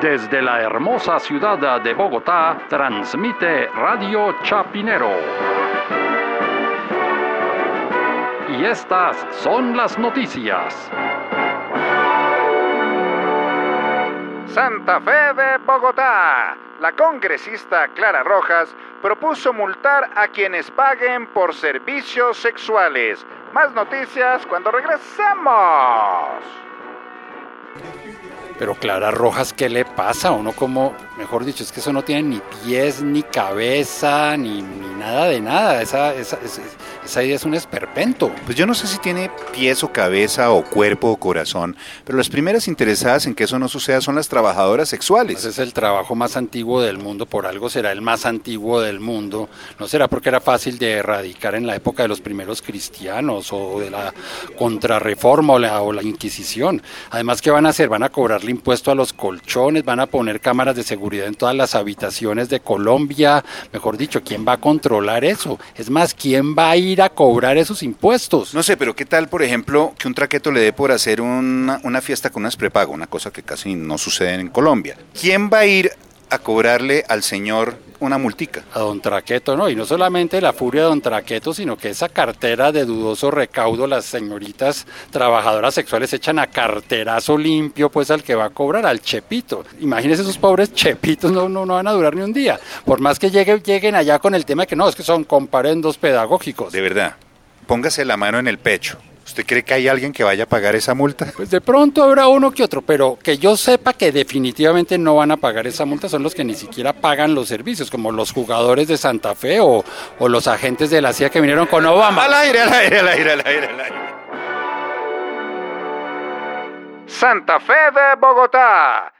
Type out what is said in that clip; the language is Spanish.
Desde la hermosa ciudad de Bogotá, transmite Radio Chapinero. Y estas son las noticias. Santa Fe de Bogotá. La congresista Clara Rojas propuso multar a quienes paguen por servicios sexuales. Más noticias cuando regresemos. Pero Clara Rojas, ¿qué le pasa? Uno como, mejor dicho, es que eso no tiene ni pies, ni cabeza, ni, ni nada de nada. Esa, esa, esa, esa idea es un esperpento. Pues yo no sé si tiene pies o cabeza o cuerpo o corazón, pero las primeras interesadas en que eso no suceda son las trabajadoras sexuales. Ese es el trabajo más antiguo del mundo, por algo será el más antiguo del mundo. No será porque era fácil de erradicar en la época de los primeros cristianos o de la contrarreforma o la, o la Inquisición. Además, ¿qué van a hacer? Van a cobrarle impuesto a los colchones, van a poner cámaras de seguridad en todas las habitaciones de Colombia. Mejor dicho, ¿quién va a controlar eso? Es más, ¿quién va a ir a cobrar esos impuestos? No sé, pero ¿qué tal, por ejemplo, que un traqueto le dé por hacer una, una fiesta con unas prepago, una cosa que casi no sucede en Colombia? ¿Quién va a ir a cobrarle al señor una multica? A don Traqueto, no, y no solamente la furia de don Traqueto, sino que esa cartera de dudoso recaudo, las señoritas trabajadoras sexuales echan a carterazo limpio, pues al que va a cobrar, al chepito. Imagínense esos pobres chepitos, no, no, no van a durar ni un día. Por más que lleguen, lleguen allá con el tema de que no, es que son comparendos pedagógicos. De verdad, póngase la mano en el pecho. ¿Usted cree que hay alguien que vaya a pagar esa multa? Pues de pronto habrá uno que otro, pero que yo sepa que definitivamente no van a pagar esa multa son los que ni siquiera pagan los servicios, como los jugadores de Santa Fe o, o los agentes de la CIA que vinieron con Obama. Al aire, al aire, al aire, al aire, al aire. Santa Fe de Bogotá.